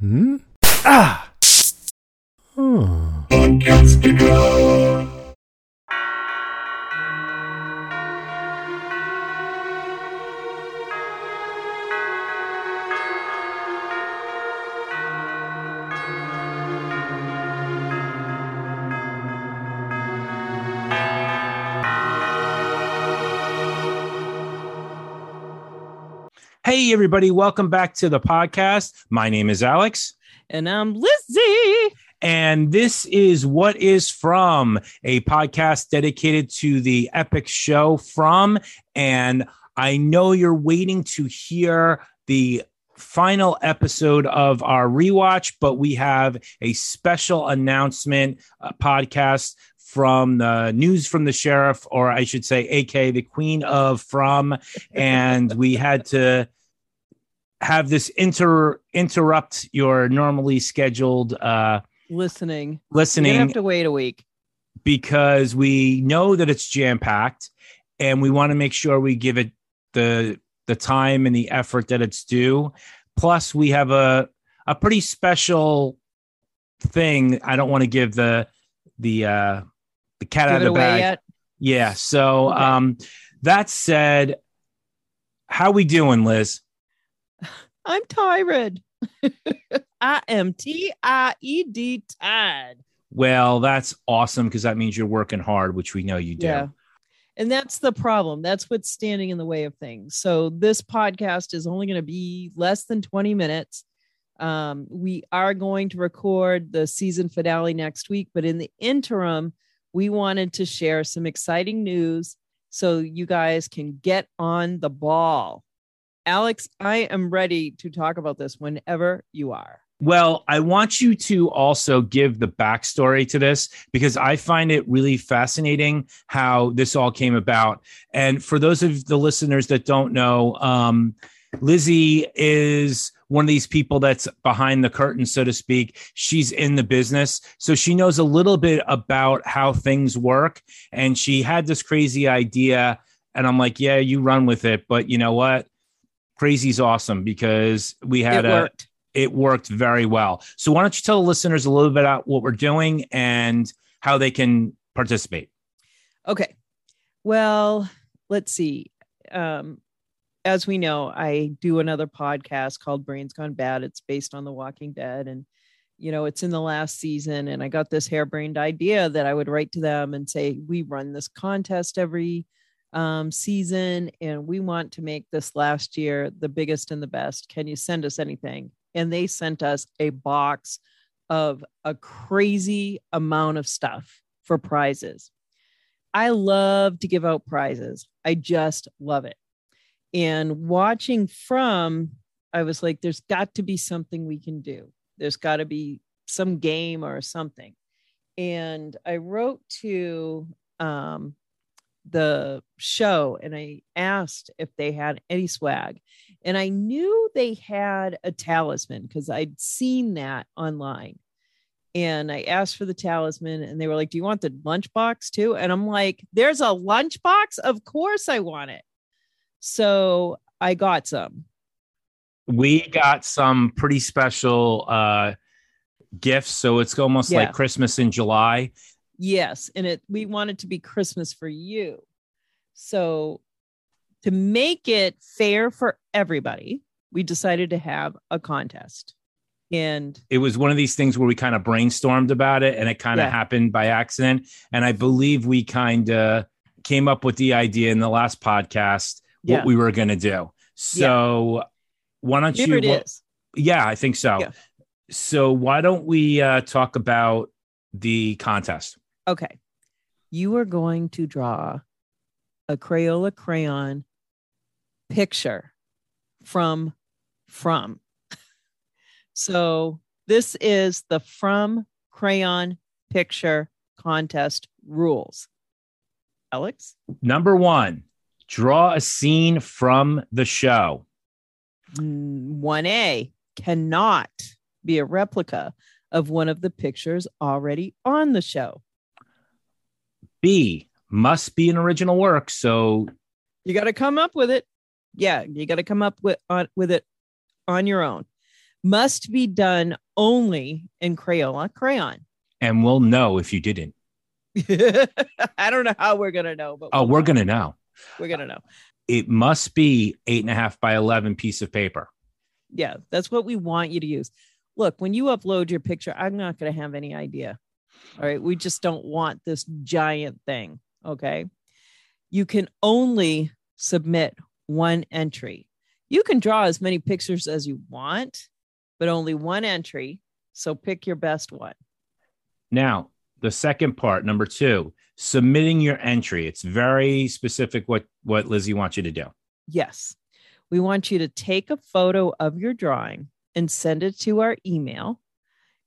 Hmm? Ah! Hmm. Hey, everybody, welcome back to the podcast. My name is Alex. And I'm Lizzie. And this is What Is From, a podcast dedicated to the epic show From. And I know you're waiting to hear the final episode of our rewatch, but we have a special announcement uh, podcast from the news from the sheriff, or I should say, AK, the queen of From. And we had to have this inter interrupt your normally scheduled uh Listening. You have to wait a week. because we know that it's jam packed and we want to make sure we give it the the time and the effort that it's due plus we have a a pretty special thing i don't want to give the the uh the cat Give out of the bag yet? yeah so Okay. um that said how we doing liz I'm tired. I am T I E D tired. well that's awesome because that means you're working hard which we know you do Yeah. And that's the problem. That's what's standing in the way of things. So this podcast is only going to be less than 20 minutes. Um, we are going to record the season finale next week, but in the interim, we wanted to share some exciting news so you guys can get on the ball. Alex, I am ready to talk about this whenever you are. Well, I want you to also give the backstory to this because I find it really fascinating how this all came about. And for those of the listeners that don't know, um, Lizzie is one of these people that's behind the curtain, so to speak. She's in the business. So she knows a little bit about how things work. And she had this crazy idea. And I'm like, yeah, you run with it. But you know what? Crazy's awesome because we had it a worked. it worked very well. So why don't you tell the listeners a little bit about what we're doing and how they can participate? Okay. Well, let's see. Um, as we know, I do another podcast called Brains Gone Bad. It's based on The Walking Dead. And, you know, it's in the last season. And I got this harebrained idea that I would write to them and say, we run this contest every um, season and we want to make this last year the biggest and the best. Can you send us anything? And they sent us a box of a crazy amount of stuff for prizes. I love to give out prizes. I just love it. And watching from, I was like, there's got to be something we can do. There's got to be some game or something. And I wrote to um, the show and I asked if they had any swag. And I knew they had a talisman because I'd seen that online. And I asked for the talisman and they were like, Do you want the lunchbox too? And I'm like, There's a lunchbox? Of course I want it. So I got some. We got some pretty special uh, gifts. So it's almost Yeah. like Christmas in July. Yes. And it we want it to be Christmas for you. So to make it fair for everybody, we decided to have a contest. And It was one of these things where we kind of brainstormed about it and it kind of Yeah. happened by accident. And I believe we kind of came up with the idea in the last podcast what Yeah. we were going to do. So why don't here you? it is. Yeah, I think so. Yeah. So why don't we uh, talk about the contest? Okay. You are going to draw a Crayola crayon picture from from. So this is the from crayon picture contest rules. Alex? Number one, draw a scene from the show. Mm, 1A cannot be a replica of one of the pictures already on the show. B must be an original work. So You got to come up with it. Yeah, you got to come up with on with it on your own. must be done only in Crayola crayon. And we'll know if you didn't. I don't know how we're gonna know, but Oh, we'll we're know. gonna know. We're gonna know. It must be eight and a half by eleven piece of paper. Yeah, that's what we want you to use. Look, when you upload your picture, I'm not gonna have any idea. All right, we just don't want this giant thing. Okay, you can only submit one entry. You can draw as many pictures as you want, but only one entry. So pick your best one. Now, the second part, number two, submitting your entry. It's very specific what what Lizzie wants you to do. Yes. We want you to take a photo of your drawing and send it to our email.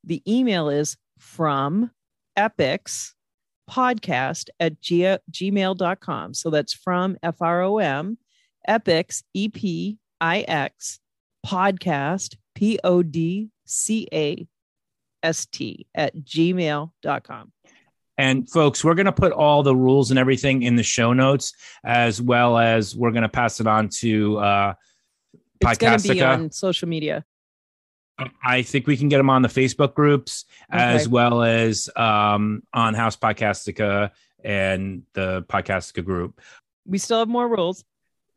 The email is from epix podcast at g- gmail.com. So that's from F R O M epix, E P I X podcast, P O D C A S T at gmail.com. And folks, we're going to put all the rules and everything in the show notes, as well as we're going to pass it on to uh, It's going to be on social media. I think we can get them on the Facebook groups as well as um, on House Podcastica and the Podcastica group. We still have more rules.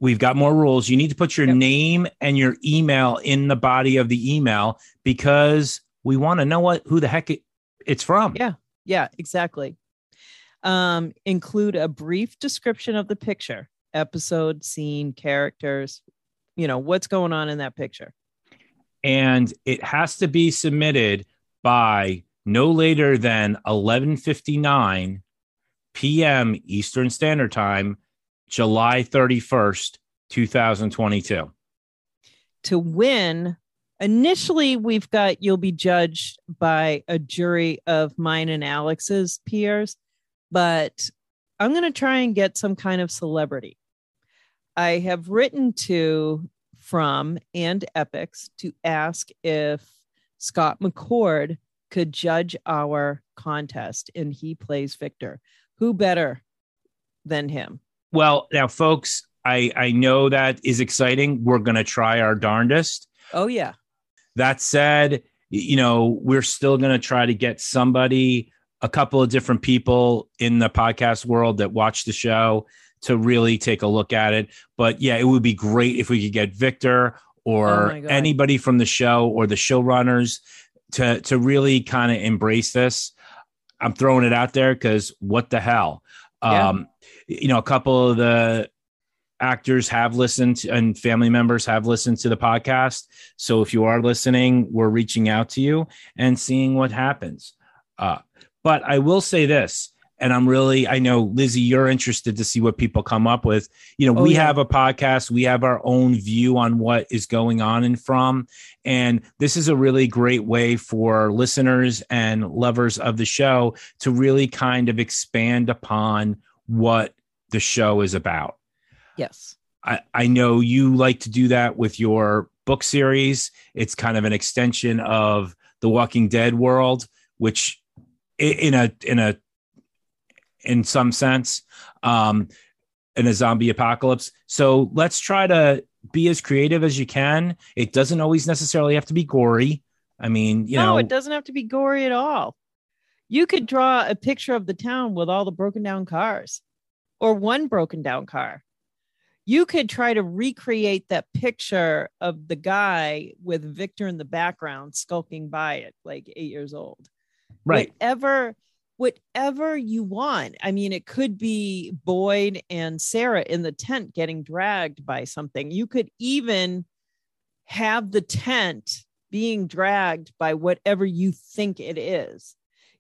We've got more rules. You need to put your Yep. name and your email in the body of the email because we want to know what who the heck it, it's from. Yeah. Yeah, exactly. Um, include a brief description of the picture, episode, scene, characters, you know, what's going on in that picture. and it has to be submitted by no later than 11:59 p.m. Eastern Standard Time, July 31st, 2022. To win, initially we've got you'll be judged by a jury of mine and Alex's peers, but I'm going to try and get some kind of celebrity. I have written to from and Epix to ask if Scott McCord could judge our contest and he plays Victor. Who better than him? Well, now folks, I I know that is exciting. We're going to try our darndest. Oh, yeah. That said, you know, we're still going to try to get somebody, a couple of different people in the podcast world that watch the show to really take a look at it. But yeah, it would be great if we could get Victor Oh or God. anybody from the show or the showrunners to to really kind of embrace this. I'm throwing it out there because what the hell? Yeah. Um, you know, a couple of the actors have listened to- and family members have listened to the podcast. So if you are listening, we're reaching out to you and seeing what happens. Uh, but I will say this, and I'm really, I know Lizzie, you're interested to see what people come up with. You know, Oh, we yeah. have a podcast, we have our own view on what is going on and from. And this is a really great way for listeners and lovers of the show to really kind of expand upon what the show is about. Yes. I, I know you like to do that with your book series. It's kind of an extension of the Walking Dead world, which in a in a in some sense, um, in a zombie apocalypse. So let's try to be as creative as you can. It doesn't always necessarily have to be gory. I mean, you no, know, it doesn't have to be gory at all. You could draw a picture of the town with all the broken down cars or one broken down car. You could try to recreate that picture of the guy with Victor in the background skulking by it, like eight years old. right. Whatever, whatever you want. I mean, it could be Boyd and Sarah in the tent getting dragged by something. You could even have the tent being dragged by whatever you think it is.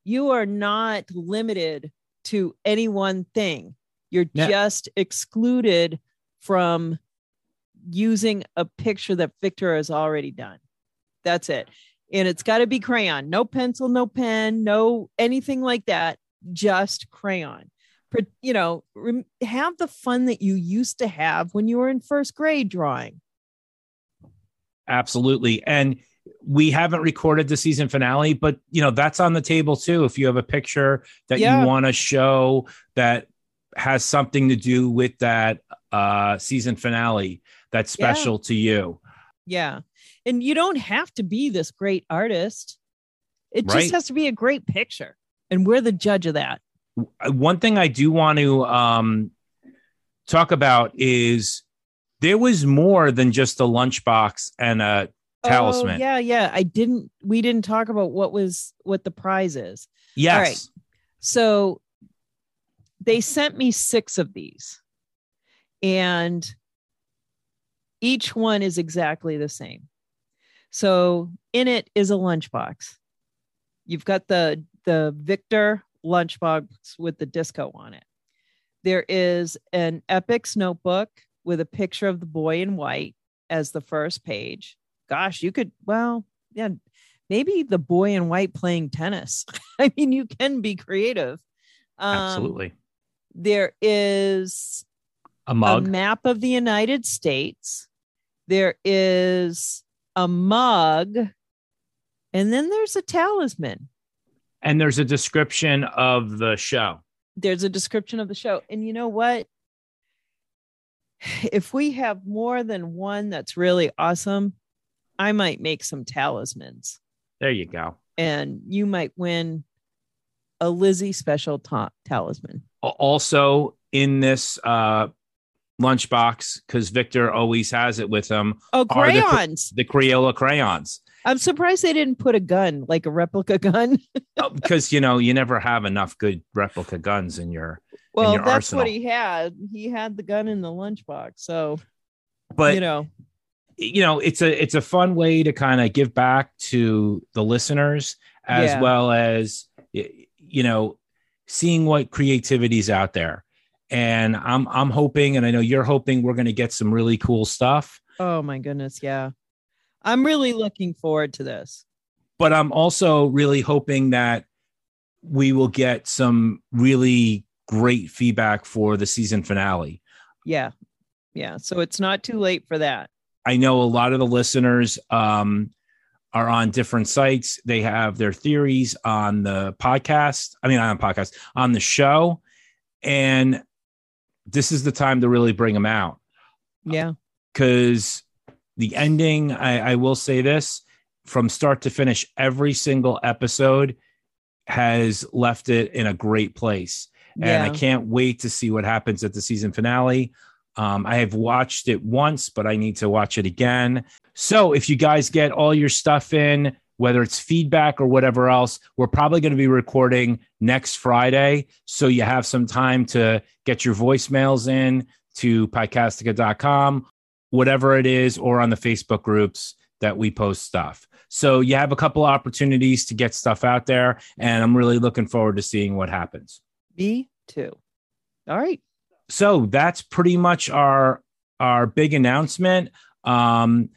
You are not limited to any one thing. You're just excluded from using a picture that Victor has already done. That's it. And it's got to be crayon, no pencil, no pen, no anything like that, just crayon. You know, have the fun that you used to have when you were in first grade drawing. Absolutely. And we haven't recorded the season finale, but you know, that's on the table too. If you have a picture that Yeah. you want to show that has something to do with that uh season finale that's Yeah. special to you. Yeah. And you don't have to be this great artist. It Right. just has to be a great picture. And we're the judge of that. Uh, one thing I do want to um, talk about is there was more than just a lunchbox and a talisman. Oh, yeah, yeah. I didn't we didn't talk about what was what the prize is. Yes. All right. So they sent me six of these, and each one is exactly the same. So in it is a lunchbox. You've got the the Victor lunchbox with the disco on it. There is an Epix notebook with a picture of the boy in white as the first page. Gosh, you could well, yeah, maybe the boy in white playing tennis. I mean, you can be creative. Um, Absolutely. There is A a map of the United States. There is a mug. And then there's a talisman. and there's a description of the show. There's a description of the show. And you know what? If we have more than one that's really awesome, I might make some talismans There you go. and you might win a Lizzie special ta- talisman. Also in this uh, lunchbox, because Victor always has it with him, Oh, Are the- crayons. the Crayola crayons. I'm surprised they didn't put a gun, like a replica gun. Oh, because you know you never have enough good replica guns in your. Well, your that's what he had. He had the gun in the lunchbox. So, But you know, you know it's a it's a fun way to kind of give back to the listeners as Yeah. well as you know seeing what creativity's out there and i'm i'm hoping and i know you're hoping we're going to get some really cool stuff oh my goodness. Yeah. I'm really looking forward to this. but i'm also really hoping that we will get some really great feedback for the season finale Yeah. Yeah. So it's not too late for that. I know a lot of the listeners um, are on different sites. They have their theories on the podcast. I mean, on podcast, on the show. And this is the time to really bring them out Yeah. because the ending, I, I will say this from start to finish, every single episode has left it in a great place and Yeah. I can't wait to see what happens at the season finale. Um, I have watched it once, but I need to watch it again. So if you guys get all your stuff in, whether it's feedback or whatever else, we're probably going to be recording next Friday. So you have some time to get your voicemails in to podcastica.com, whatever it is, or on the Facebook groups that we post stuff. So you have a couple opportunities to get stuff out there, and I'm really looking forward to seeing what happens. Me too. All right. so that's pretty much our our big announcement um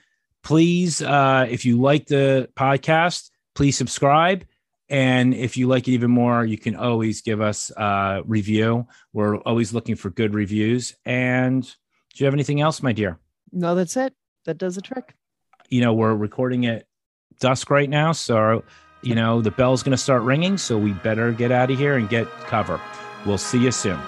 please uh if you like the podcast please subscribe. And if you like it even more you can always give us a review. We're always looking for good reviews. And do you have anything else my dear? No, that's it. That does the trick. you know we're recording at dusk right now so you know the bell's going to start ringing so we better get out of here and get cover. We'll see you soon